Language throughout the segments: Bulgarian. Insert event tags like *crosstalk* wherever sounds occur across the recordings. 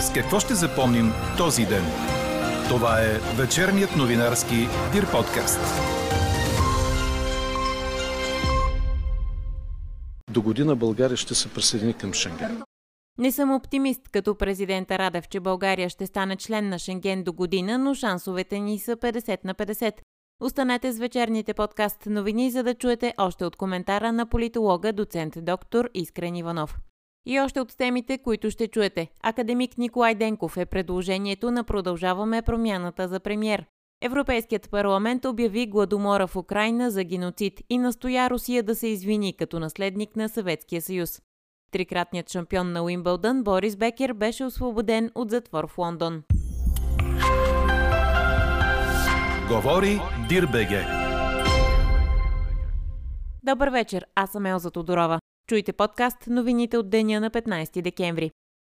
С какво ще запомним този ден? Това е вечерният новинарски Дир подкаст. До година България ще се присъедини към Шенген. Не съм оптимист като президента Радев, че България ще стане член на Шенген до година, но шансовете ни са 50 на 50. Останете с вечерните подкаст новини, за да чуете още от коментара на политолога доцент доктор Искрен Иванов. И още от темите, които ще чуете. Академик Николай Денков е предложението на Продължаваме промяната за премьер. Европейският парламент обяви гладомора в Украина за геноцид и настоя Русия да се извини като наследник на Съветския съюз. Трикратният шампион на Уимбълдън Борис Бекер беше освободен от затвор в Лондон. Говори Дирбеге. Добър вечер, аз съм Елза Тодорова. Чуйте подкаст новините от деня на 15 декември.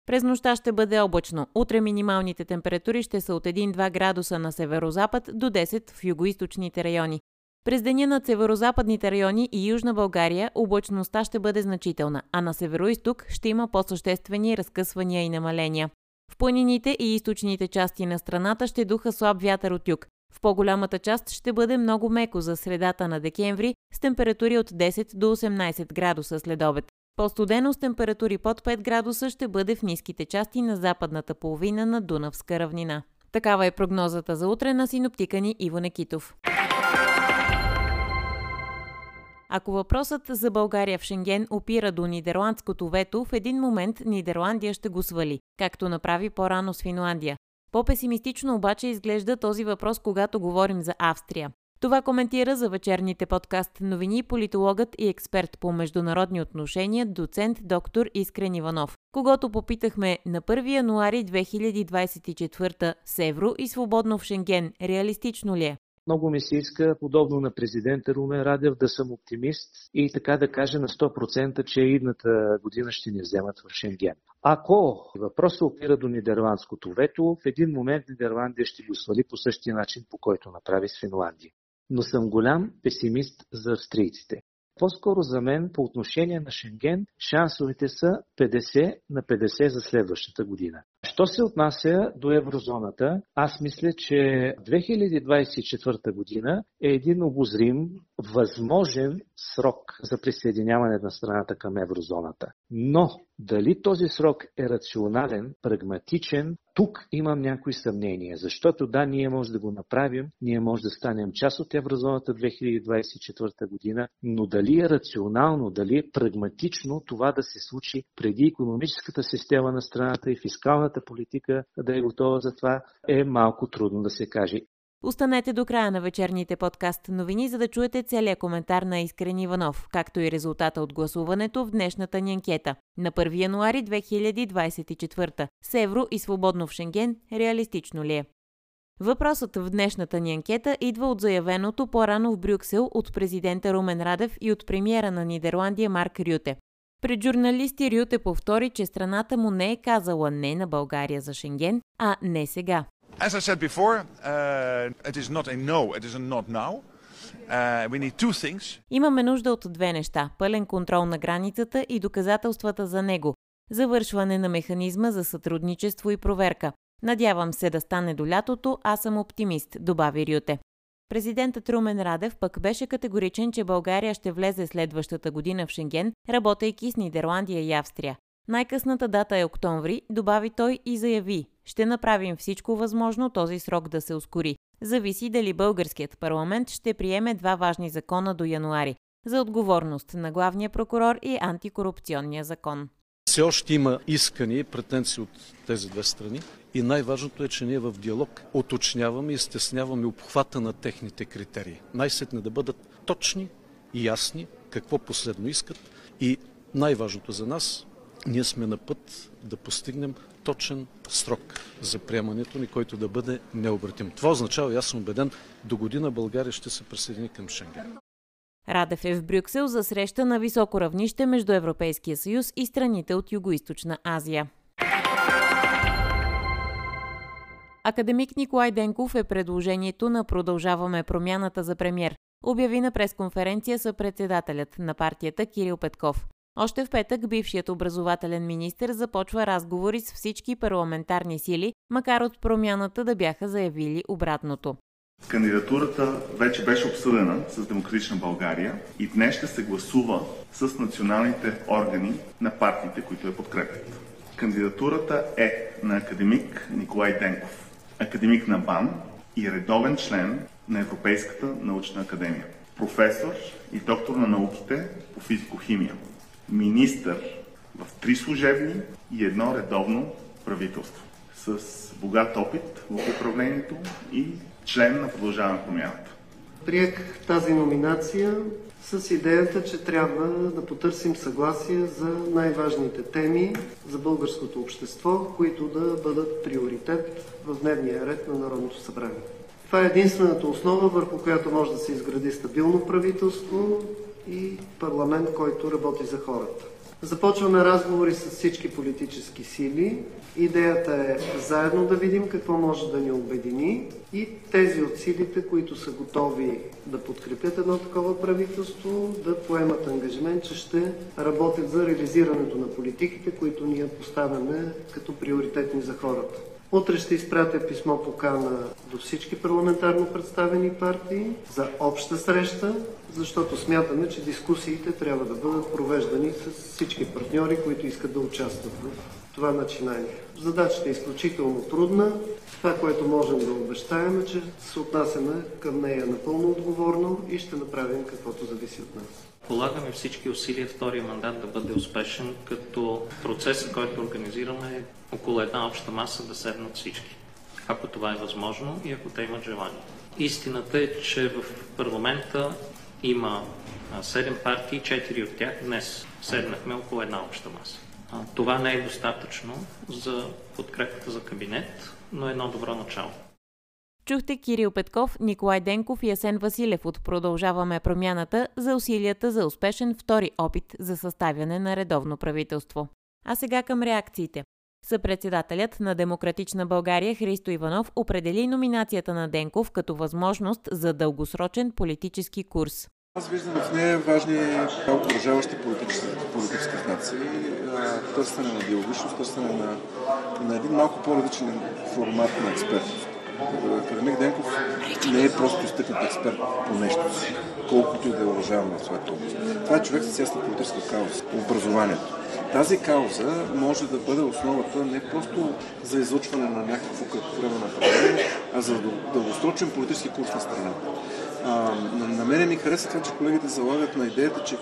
През нощта ще бъде облачно. Утре минималните температури ще са от 1-2 градуса на северозапад до 10 в югоисточните райони. През деня на северозападните райони и Южна България облачността ще бъде значителна, а на североисток ще има по-съществени разкъсвания и намаления. В планините и източните части на страната ще духа слаб вятър от юг. В по-голямата част ще бъде много меко за средата на декември с температури от 10 до 18 градуса след обед. По-студено с температури под 5 градуса ще бъде в ниските части на западната половина на Дунавска равнина. Такава е прогнозата за утре на синоптика ни Иво Некитов. Ако въпросът за България в Шенген опира до нидерландското вето, в един момент Нидерландия ще го свали, както направи по-рано с Финландия. По-песимистично обаче изглежда този въпрос, когато говорим за Австрия. Това коментира за вечерните подкаст новини политологът и експерт по международни отношения, доцент доктор Искрен Иванов, когато попитахме на 1 януари 2024 с евро и свободно в Шенген, реалистично ли е? Много ми се иска, подобно на президента Румен Радев, да съм оптимист и така да кажа на 100%, че идната година ще ни вземат в Шенген. Ако въпросът опира до нидерландското вето, в един момент Нидерландия ще го свали по същия начин, по който направи с Финландия. Но съм голям песимист за австрийците. По-скоро за мен по отношение на Шенген шансовете са 50 на 50 за следващата година. Що се отнася до еврозоната, аз мисля, че 2024 година е един обозрим, възможен срок за присъединяване на страната към еврозоната. Но дали този срок е рационален, прагматичен, тук имам някои съмнения, защото да, ние може да го направим, ние може да станем част от еврозоната 2024 година, но дали е рационално, дали е прагматично това да се случи преди економическата система на страната и фискалната политика да е готова за това, е малко трудно да се каже. Останете до края на вечерните подкаст новини, за да чуете целият коментар на Искрен Иванов, както и резултата от гласуването в днешната ни анкета. На 1 януари 2024 с евро и свободно в Шенген реалистично ли е? Въпросът в днешната ни анкета идва от заявеното по-рано в Брюксел от президента Румен Радев и от премиера на Нидерландия Марк Рюте. Пред журналисти Рюте повтори, че страната му не е казала не на България за Шенген, а не сега. As I said before, uh, it is not a no, it is a not now. Uh, we need two things. Имаме нужда от две неща – пълен контрол на границата и доказателствата за него, завършване на механизма за сътрудничество и проверка. Надявам се да стане до лятото, аз съм оптимист, добави Рюте. Президентът Румен Радев пък беше категоричен, че България ще влезе следващата година в Шенген, работейки с Нидерландия и Австрия. Най-късната дата е октомври, добави той и заяви. Ще направим всичко възможно този срок да се ускори. Зависи дали българският парламент ще приеме два важни закона до януари за отговорност на главния прокурор и антикорупционния закон. Все още има искани и претенции от тези две страни и най-важното е, че ние в диалог уточняваме и стесняваме обхвата на техните критерии. Най-сетне да бъдат точни и ясни какво последно искат и най-важното за нас ние сме на път да постигнем точен срок за приемането ни, който да бъде необратим. Това означава, аз съм убеден, до година България ще се присъедини към Шенген. Радев е в Брюксел за среща на високо равнище между Европейския съюз и страните от Юго-Источна Азия. Академик Николай Денков е предложението на Продължаваме промяната за премьер. Обяви на пресконференция са председателят на партията Кирил Петков. Още в петък бившият образователен министр започва разговори с всички парламентарни сили, макар от промяната да бяха заявили обратното. Кандидатурата вече беше обсъдена с Демократична България и днес ще се гласува с националните органи на партиите, които я подкрепят. Кандидатурата е на академик Николай Денков, академик на БАН и редовен член на Европейската научна академия, професор и доктор на науките по физико-химия, министър в три служебни и едно редовно правителство, с богат опит в управлението и член на Продължаване промяната. Приех тази номинация с идеята, че трябва да потърсим съгласие за най-важните теми за българското общество, които да бъдат приоритет в дневния ред на Народното събрание. Това е единствената основа, върху която може да се изгради стабилно правителство и парламент, който работи за хората. Започваме разговори с всички политически сили. Идеята е заедно да видим какво може да ни обедини и тези от силите, които са готови да подкрепят едно такова правителство, да поемат ангажимент, че ще работят за реализирането на политиките, които ние поставяме като приоритетни за хората. Утре ще изпратя писмо покана до всички парламентарно представени партии за обща среща, защото смятаме, че дискусиите трябва да бъдат провеждани с всички партньори, които искат да участват в това начинание. Задачата е изключително трудна. Това, което можем да обещаем е, че се отнасяме към нея напълно отговорно и ще направим каквото зависи от нас. Полагаме всички усилия втория мандат да бъде успешен, като процесът, който организираме е около една обща маса да седнат всички, ако това е възможно и ако те имат желание. Истината е, че в парламента има 7 партии, 4 от тях днес седнахме около една обща маса. Това не е достатъчно за подкрепата за кабинет, но е едно добро начало. Чухте Кирил Петков, Николай Денков и Асен Василев от Продължаваме промяната за усилията за успешен втори опит за съставяне на редовно правителство. А сега към реакциите. Съпредседателят на Демократична България Христо Иванов определи номинацията на Денков като възможност за дългосрочен политически курс. Аз виждам в нея важни окружаващи политически, политически знаци, търсене на диалогичност, търсене на, на един малко по-различен формат на експертност. Академик Денков не е просто изтъкнат експерт по нещо си, колкото и да е уважаван в своята област. Това е човек с ясна политическа кауза, образованието. Тази кауза може да бъде основата не просто за излъчване на някакво време направление, а за дългосрочен политически курс на страната. На мене ми харесва това, че колегите залагат на идеята, че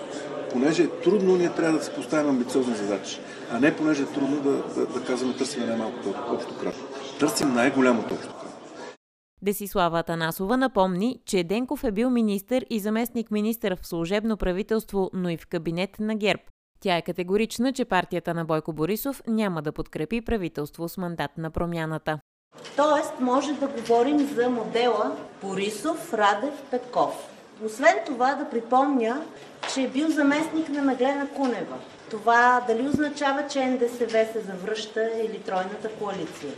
понеже е трудно, ние трябва да си поставим амбициозни задачи, а не понеже е трудно да, да, да казваме търсим най-малкото общо кратко. Търсим най-голямото общо кратко. Десислава Атанасова напомни, че Денков е бил министър и заместник министър в служебно правителство, но и в кабинет на ГЕРБ. Тя е категорична, че партията на Бойко Борисов няма да подкрепи правителство с мандат на промяната. Тоест, може да говорим за модела Борисов, Радев, Петков. Освен това, да припомня, че е бил заместник на Наглена Кунева. Това дали означава, че НДСВ се завръща или тройната коалиция?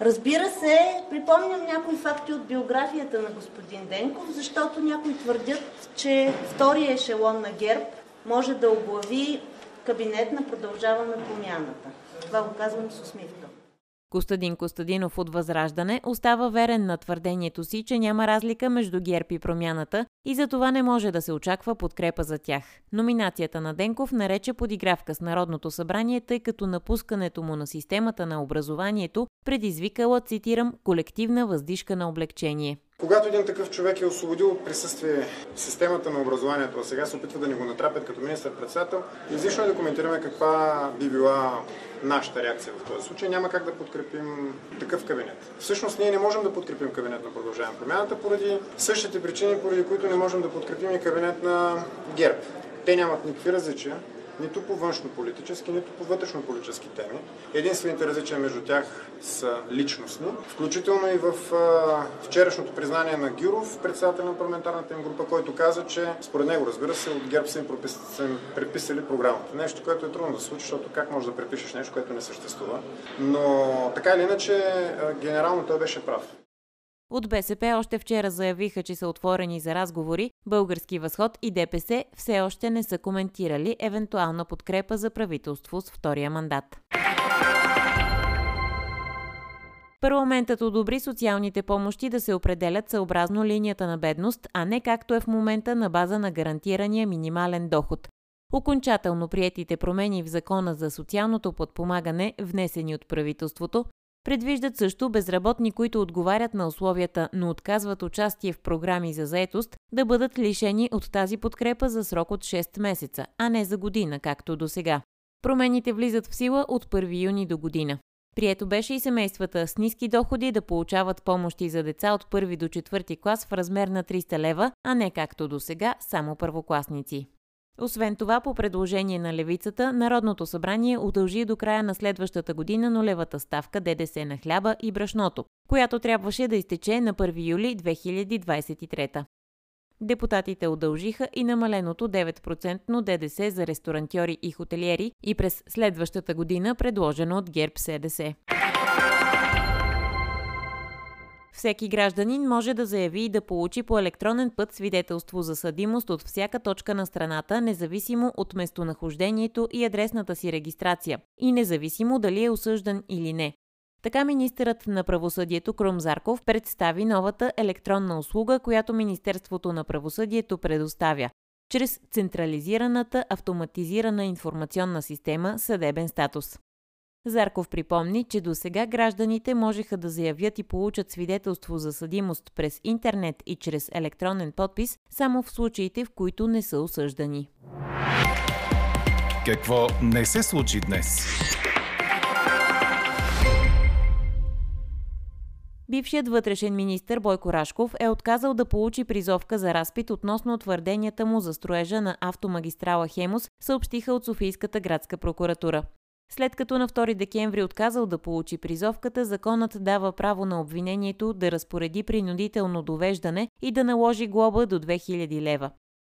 Разбира се, припомням някои факти от биографията на господин Денков, защото някои твърдят, че втория ешелон на ГЕРБ може да оглави кабинет на продължаване промяната. Това го казвам с усмивка. Костадин Костадинов от Възраждане остава верен на твърдението си, че няма разлика между ГЕРБ и промяната и за това не може да се очаква подкрепа за тях. Номинацията на Денков нарече подигравка с Народното събрание, тъй като напускането му на системата на образованието предизвикала, цитирам, колективна въздишка на облегчение. Когато един такъв човек е освободил от присъствие в системата на образованието, а сега се опитва да ни го натрапят като министър-председател, излишно е да коментираме каква би била нашата реакция в този случай. Няма как да подкрепим такъв кабинет. Всъщност ние не можем да подкрепим кабинет на Продължаваме промяната поради същите причини, поради които не можем да подкрепим и кабинет на ГЕРБ. Те нямат никакви различия нито по външно-политически, нито по вътрешно-политически теми. Единствените различия между тях са личностни, включително и в вчерашното признание на Гюров, председател на парламентарната им група, който каза, че според него, разбира се, от ГЕРБ са им преписали програмата. Нещо, което е трудно да случи, защото как можеш да препишеш нещо, което не съществува. Но така или иначе, генерално той беше прав. От БСП още вчера заявиха, че са отворени за разговори, Български възход и ДПС все още не са коментирали евентуална подкрепа за правителство с втория мандат. Парламентът одобри социалните помощи да се определят съобразно линията на бедност, а не както е в момента на база на гарантирания минимален доход. Окончателно приетите промени в закона за социалното подпомагане, внесени от правителството, предвиждат също безработни, които отговарят на условията, но отказват участие в програми за заетост, да бъдат лишени от тази подкрепа за срок от 6 месеца, а не за година, както до сега. Промените влизат в сила от 1 юни до година. Прието беше и семействата с ниски доходи да получават помощи за деца от първи до четвърти клас в размер на 300 лева, а не както до сега само първокласници. Освен това, по предложение на левицата, Народното събрание удължи до края на следващата година нулевата ставка ДДС на хляба и брашното, която трябваше да изтече на 1 юли 2023. Депутатите удължиха и намаленото 9% ДДС за ресторантьори и хотелиери и през следващата година, предложено от ГЕРБ СДС. Всеки гражданин може да заяви и да получи по електронен път свидетелство за съдимост от всяка точка на страната, независимо от местонахождението и адресната си регистрация, и независимо дали е осъждан или не. Така министърът на правосъдието Крум Зарков представи новата електронна услуга, която Министерството на правосъдието предоставя чрез централизираната автоматизирана информационна система Съдебен статус. Зарков припомни, че до сега гражданите можеха да заявят и получат свидетелство за съдимост през интернет и чрез електронен подпис само в случаите, в които не са осъждани. Какво не се случи днес? Бившият вътрешен министр Бойко Рашков е отказал да получи призовка за разпит относно твърденията му за строежа на автомагистрала Хемус, съобщиха от Софийската градска прокуратура. След като на 2 декември отказал да получи призовката, законът дава право на обвинението да разпореди принудително довеждане и да наложи глоба до 2000 лева.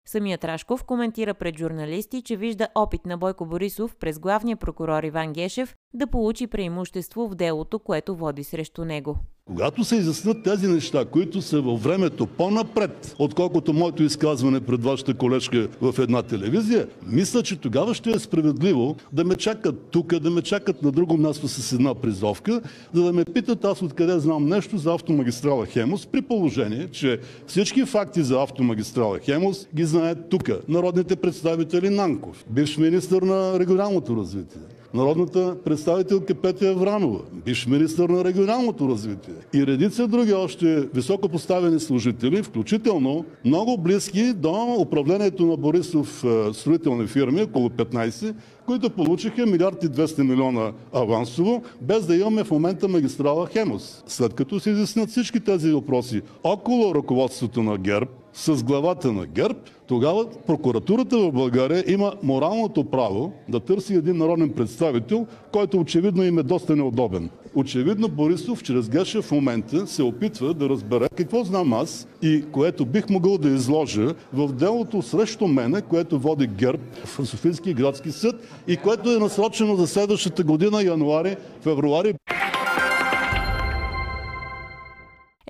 Самият Рашков коментира пред журналисти, че вижда опит на Бойко Борисов през главния прокурор Иван Гешев да получи преимущество в делото, което води срещу него. Когато се изяснят тези неща, които са във времето по-напред, отколкото моето изказване пред вашата колежка в една телевизия, мисля, че тогава ще е справедливо да ме чакат тук, да ме чакат на друго място с една призовка, за да ме питат аз откъде знам нещо за автомагистрала Хемос, при положение, че всички факти за автомагистрала Хемос ги знаят тук. Народните представители Нанков, бивш министр на регионалното развитие, народната представителка Петя Евранова, бивш министър на регионалното развитие и редица други още високо поставени служители, включително много близки до управлението на Борисов е, строителни фирми, около 15, които получиха милиард и 200 милиона авансово, без да имаме в момента магистрала Хемос. След като се изяснят всички тези въпроси около ръководството на ГЕРБ, с главата на ГЕРБ, тогава прокуратурата в България има моралното право да търси един народен представител, който очевидно им е доста неудобен. Очевидно Борисов чрез Гешев в момента се опитва да разбере какво знам аз и което бих могъл да изложа в делото срещу мене, което води ГЕРБ в Софийски градски съд и което е насрочено за следващата година, януари, февруари.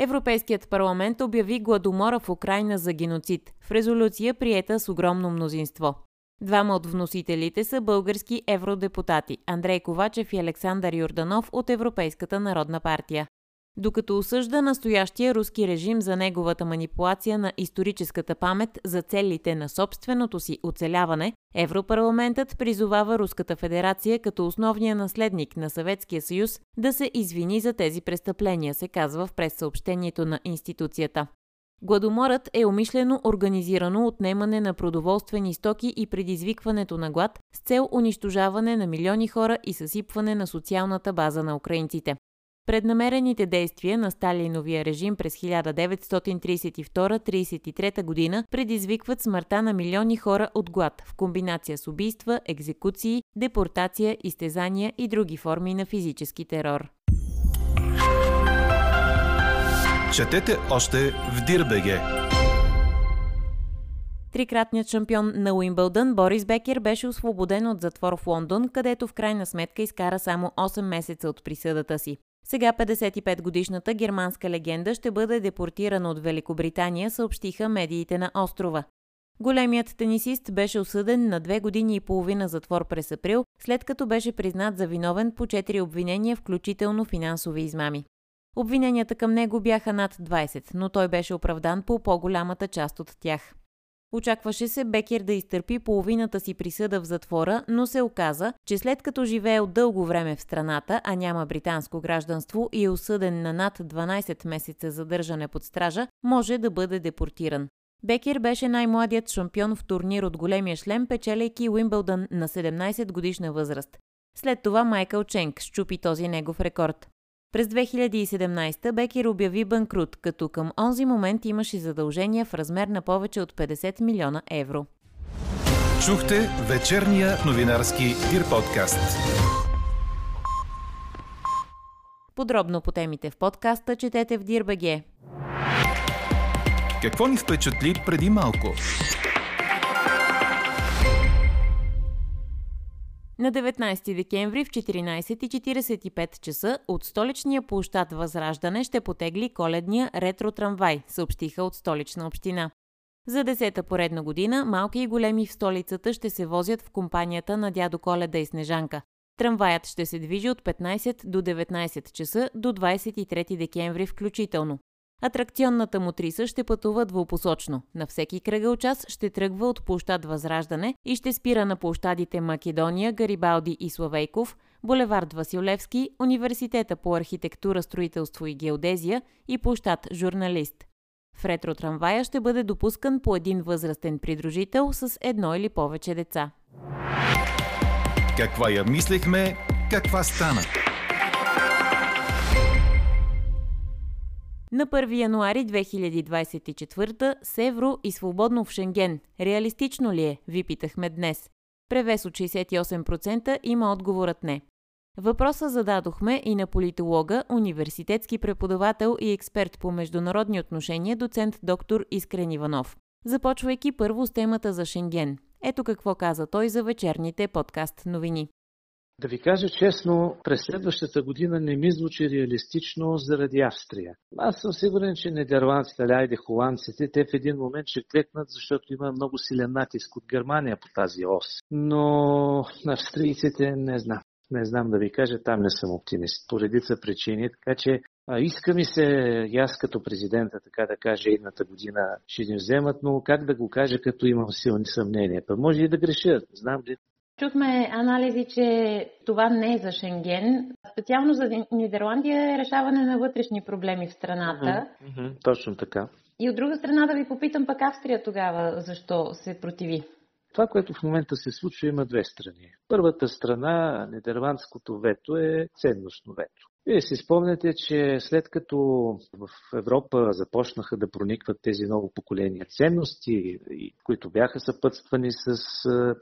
Европейският парламент обяви гладомора в Украина за геноцид в резолюция приета с огромно мнозинство. Двама от вносителите са български евродепутати Андрей Ковачев и Александър Юрданов от Европейската народна партия. Докато осъжда настоящия руски режим за неговата манипулация на историческата памет за целите на собственото си оцеляване, Европарламентът призовава Руската федерация като основния наследник на Съветския съюз да се извини за тези престъпления, се казва в пресъобщението на институцията. Гладоморът е умишлено организирано отнемане на продоволствени стоки и предизвикването на глад с цел унищожаване на милиони хора и съсипване на социалната база на украинците. Преднамерените действия на Сталиновия режим през 1932-33 година предизвикват смъртта на милиони хора от глад в комбинация с убийства, екзекуции, депортация, изтезания и други форми на физически терор. Четете още в Дирбеге. Трикратният шампион на Уимбълдън Борис Бекер беше освободен от затвор в Лондон, където в крайна сметка изкара само 8 месеца от присъдата си. Сега 55-годишната германска легенда ще бъде депортирана от Великобритания, съобщиха медиите на острова. Големият тенисист беше осъден на две години и половина затвор през април, след като беше признат за виновен по четири обвинения, включително финансови измами. Обвиненията към него бяха над 20, но той беше оправдан по по-голямата част от тях. Очакваше се Бекер да изтърпи половината си присъда в затвора, но се оказа, че след като живеел дълго време в страната, а няма британско гражданство и е осъден на над 12 месеца задържане под стража, може да бъде депортиран. Бекер беше най-младият шампион в турнир от големия шлем, печелейки Уимбълдън на 17 годишна възраст. След това Майкъл Ченк щупи този негов рекорд. През 2017 Бекер обяви банкрут, като към онзи момент имаше задължения в размер на повече от 50 милиона евро. Чухте вечерния новинарски Дир подкаст. Подробно по темите в подкаста четете в Дирбеге. Какво ни впечатли преди малко? На 19 декември в 14.45 часа от столичния площад Възраждане ще потегли коледния ретро-трамвай, съобщиха от столична община. За десета поредна година малки и големи в столицата ще се возят в компанията на дядо Коледа и Снежанка. Трамваят ще се движи от 15 до 19 часа до 23 декември включително. Атракционната мутриса ще пътува двупосочно. На всеки кръгъл час ще тръгва от площад Възраждане и ще спира на площадите Македония, Гарибалди и Славейков, булевард Василевски, Университета по архитектура, строителство и геодезия и площад Журналист. В ретро-трамвая ще бъде допускан по един възрастен придружител с едно или повече деца. Каква я мислехме, каква стана? На 1 януари 2024 с евро и свободно в Шенген. Реалистично ли е? Ви питахме днес. Превес от 68% има отговорът не. Въпроса зададохме и на политолога, университетски преподавател и експерт по международни отношения, доцент доктор Искрен Иванов. Започвайки първо с темата за Шенген. Ето какво каза той за вечерните подкаст новини. Да ви кажа честно, през следващата година не ми звучи реалистично заради Австрия. Аз съм сигурен, че нидерландците, айде холандците, те в един момент ще клекнат, защото има много силен натиск от Германия по тази ос. Но австрийците не знам. Не знам да ви кажа, там не съм оптимист. По редица причини, така че а, иска ми се и аз като президента, така да кажа, едната година ще ни вземат, но как да го кажа, като имам силни съмнения? Па може и да грешат, знам ли. Чухме анализи, че това не е за Шенген. Специално за Нидерландия е решаване на вътрешни проблеми в страната. Mm-hmm, mm-hmm, точно така. И от друга страна да ви попитам пък Австрия тогава защо се противи. Това, което в момента се случва, има две страни. Първата страна, нидерландското вето, е ценностно вето. Вие си спомняте, че след като в Европа започнаха да проникват тези ново поколения ценности, които бяха съпътствани с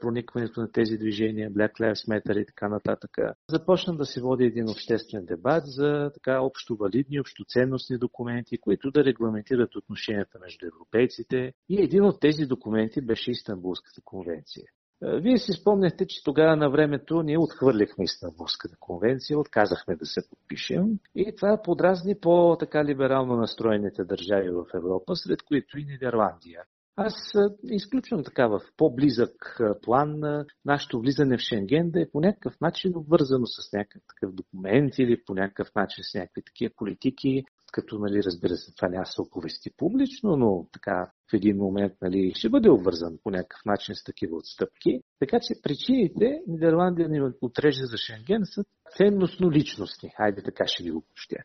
проникването на тези движения, Black Lives Matter и така нататък, започна да се води един обществен дебат за така общо валидни, общо ценностни документи, които да регламентират отношенията между европейците. И един от тези документи беше Истанбулската конвенция. Е, вие си спомняте, че тогава на времето ние отхвърлихме Истанбулската конвенция, отказахме да се подпишем и това подразни по-така либерално настроените държави в Европа, сред които и Нидерландия. Аз е, изключвам така в по-близък е, план нашето влизане в Шенген да е по някакъв начин обвързано с някакъв такъв документ или по някакъв начин с някакви такива политики, като, нали, разбира се, това няма се оповести публично, но така в един момент нали, ще бъде обвързан по някакъв начин с такива отстъпки. Така че причините Нидерландия ни отрежда за Шенген са ценностно личностни. Хайде така ще ги обобщя.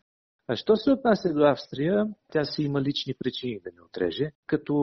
А що се отнася до Австрия, тя си има лични причини да ни отреже, като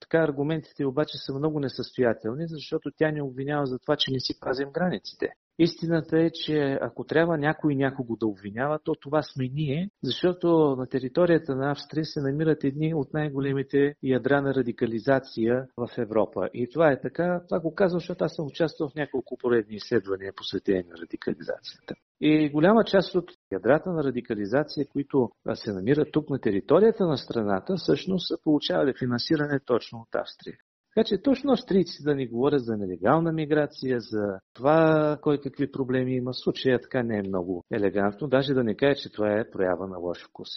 така аргументите обаче са много несъстоятелни, защото тя ни обвинява за това, че не си пазим границите. Истината е, че ако трябва някой някого да обвинява, то това сме ние, защото на територията на Австрия се намират едни от най-големите ядра на радикализация в Европа. И това е така, това го казвам, защото аз съм участвал в няколко поредни изследвания посветени на радикализацията. И голяма част от ядрата на радикализация, които се намират тук на територията на страната, всъщност са получавали финансиране точно от Австрия. Така че точно австрийците да ни говорят за нелегална миграция, за това кой какви проблеми има. Случая така не е много елегантно, даже да не каже, че това е проява на лош вкус.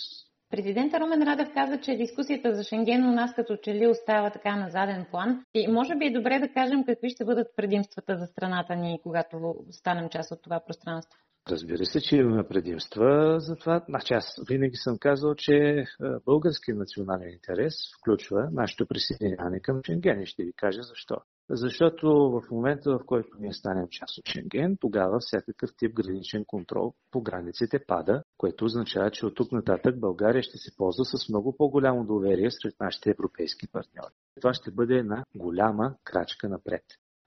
Президента Румен Радев каза, че дискусията за Шенген у нас като че ли остава така на заден план. И може би е добре да кажем какви ще бъдат предимствата за страната ни, когато станем част от това пространство. Разбира се, че имаме предимства за това. Значи аз винаги съм казал, че български национален интерес включва нашето присъединяване към Шенген и ще ви кажа защо. Защото в момента, в който ние станем част от Шенген, тогава всякакъв тип граничен контрол по границите пада, което означава, че от тук нататък България ще се ползва с много по-голямо доверие сред нашите европейски партньори. Това ще бъде една голяма крачка напред.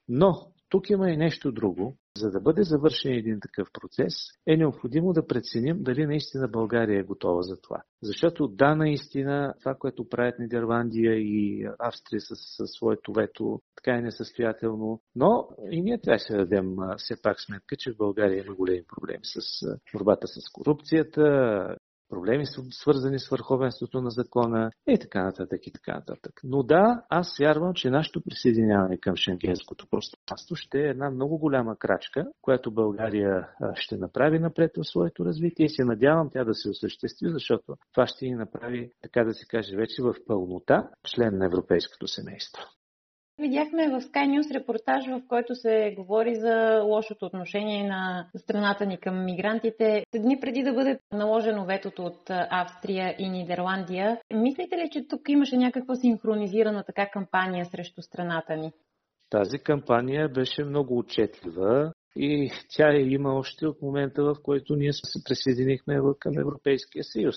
Но тук има и нещо друго. За да бъде завършен един такъв процес, е необходимо да преценим дали наистина България е готова за това. Защото да, наистина, това, което правят Нидерландия и Австрия с, с своето вето, така е несъстоятелно. Но и ние трябва да се дадем все пак сметка, че в България има големи проблеми с борбата с корупцията, проблеми свързани с върховенството на закона и така нататък и така нататък. Но да, аз вярвам, че нашето присъединяване към шенгенското пространство ще е една много голяма крачка, която България ще направи напред в своето развитие и се надявам тя да се осъществи, защото това ще ни направи, така да се каже, вече в пълнота член на европейското семейство. Видяхме в Sky News репортаж, в който се говори за лошото отношение на страната ни към мигрантите. Дни преди да бъде наложено ветото от Австрия и Нидерландия, мислите ли, че тук имаше някаква синхронизирана така кампания срещу страната ни? Тази кампания беше много отчетлива и тя е има още от момента, в който ние се присъединихме към Европейския съюз.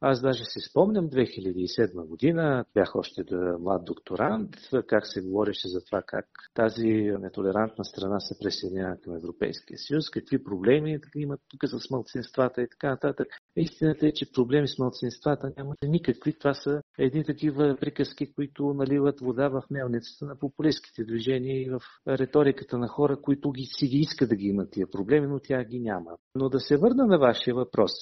Аз даже си спомням 2007 година, бях още да млад докторант, как се говореше за това как тази нетолерантна страна се присъединява към Европейския съюз, какви проблеми имат тук с мълцинствата и така нататък. Истината е, че проблеми с мълцинствата нямат никакви. Това са едни такива приказки, които наливат вода в мелницата на популистските движения и в риториката на хора, които ги, си ги искат да ги имат тия проблеми, но тя ги няма. Но да се върна на вашия въпрос.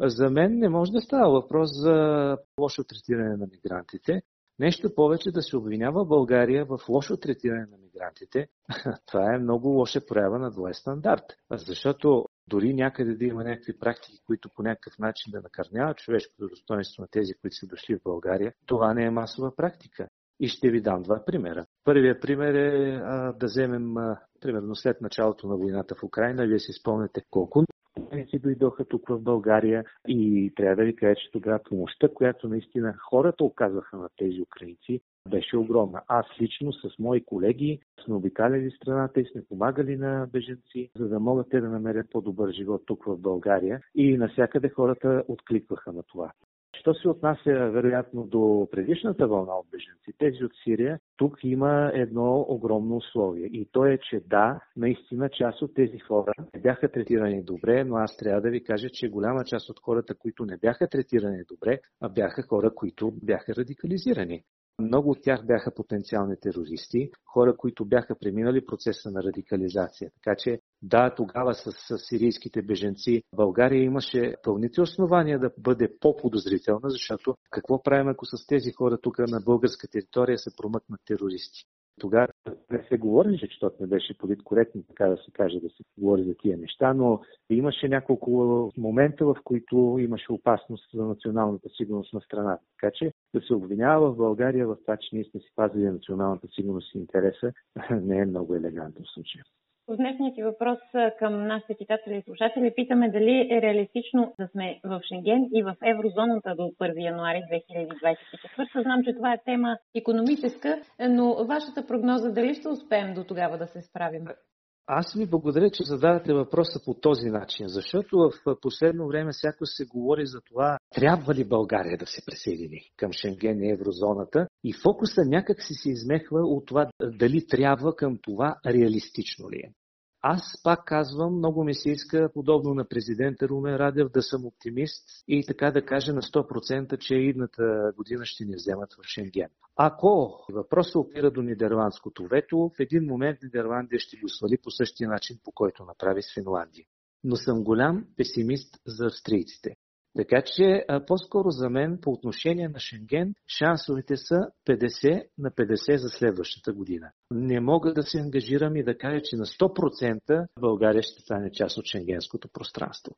За мен не може да става въпрос за лошо третиране на мигрантите. Нещо повече да се обвинява България в лошо третиране на мигрантите, *laughs* това е много лоша проява на двоен стандарт. Защото дори някъде да има някакви практики, които по някакъв начин да накърняват човешкото достоинство на тези, които са дошли в България, това не е масова практика. И ще ви дам два примера. Първият пример е а, да вземем, а, примерно след началото на войната в Украина, вие си спомняте колко си дойдоха тук в България и трябва да ви кажа, че тогава помощта, която наистина хората оказваха на тези украинци, беше огромна. Аз лично с мои колеги сме обикаляли страната и сме помагали на беженци, за да могат те да намерят по-добър живот тук в България и навсякъде хората откликваха на това. Що се отнася вероятно до предишната вълна от беженци, тези от Сирия, тук има едно огромно условие. И то е, че да, наистина част от тези хора не бяха третирани добре, но аз трябва да ви кажа, че голяма част от хората, които не бяха третирани добре, а бяха хора, които бяха радикализирани. Много от тях бяха потенциални терористи, хора, които бяха преминали процеса на радикализация. Така че да, тогава с, с сирийските беженци България имаше пълните основания да бъде по-подозрителна, защото какво правим, ако с тези хора тук на българска територия се промъкнат терористи? Тогава не се говореше, защото не беше политкоректно, така да се каже, да се говори за тия неща, но имаше няколко момента, в които имаше опасност за националната сигурност на страната. Така че да се обвинява в България в това, че ние сме си пазили националната сигурност и интереса, *laughs* не е много елегантно в случая. В днешния ти въпрос към нашите читатели и слушатели питаме дали е реалистично да сме в Шенген и в еврозоната до 1 януари 2024. Знам, че това е тема економическа, но вашата прогноза дали ще успеем до тогава да се справим? Аз ви благодаря, че задавате въпроса по този начин, защото в последно време всяко се говори за това, трябва ли България да се присъедини към Шенген и еврозоната и фокуса някак си се измехва от това дали трябва към това реалистично ли е. Аз пак казвам, много ми се иска, подобно на президента Румен Радев, да съм оптимист и така да кажа на 100%, че идната година ще ни вземат в Шенген. Ако въпросът опира до нидерландското вето, в един момент Нидерландия ще го свали по същия начин, по който направи с Финландия. Но съм голям песимист за австрийците. Така че по-скоро за мен по отношение на Шенген шансовете са 50 на 50 за следващата година. Не мога да се ангажирам и да кажа, че на 100% България ще стане част от шенгенското пространство.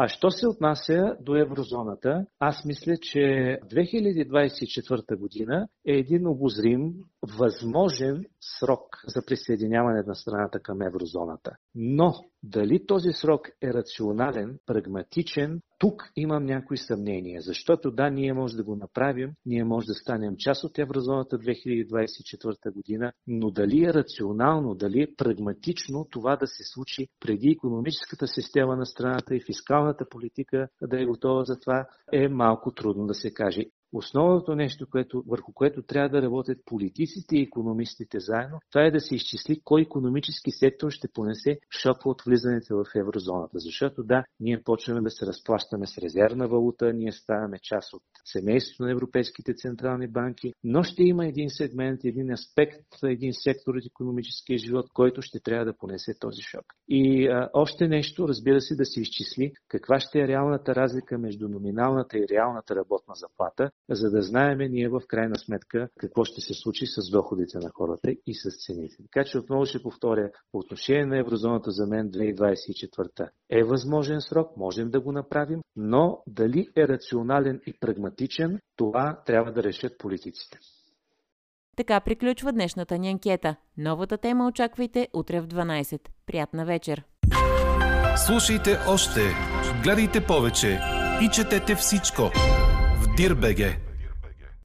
А що се отнася до еврозоната, аз мисля, че 2024 година е един обозрим, възможен срок за присъединяване на страната към еврозоната. Но дали този срок е рационален, прагматичен, тук имам някои съмнения, защото да, ние може да го направим, ние може да станем част от еврозоната 2024 година, но дали е рационално, дали е прагматично това да се случи преди економическата система на страната и фискалната политика да е готова за това, е малко трудно да се каже. Основното нещо, което, върху което трябва да работят политиците и економистите заедно, това е да се изчисли кой економически сектор ще понесе шока от влизането в еврозоната. Защото да, ние почваме да се разплащаме с резервна валута, ние ставаме част от семейството на европейските централни банки, но ще има един сегмент, един аспект, един сектор от економическия живот, който ще трябва да понесе този шок. И а, още нещо, разбира се, да се изчисли каква ще е реалната разлика между номиналната и реалната работна заплата, за да знаеме ние в крайна сметка какво ще се случи с доходите на хората и с цените. Така че отново ще повторя, по отношение на еврозоната за мен 2024 е възможен срок, можем да го направим, но дали е рационален и прагматичен, това трябва да решат политиците. Така приключва днешната ни анкета. Новата тема очаквайте утре в 12. Приятна вечер! Слушайте още, гледайте повече и четете всичко в Дирбеге.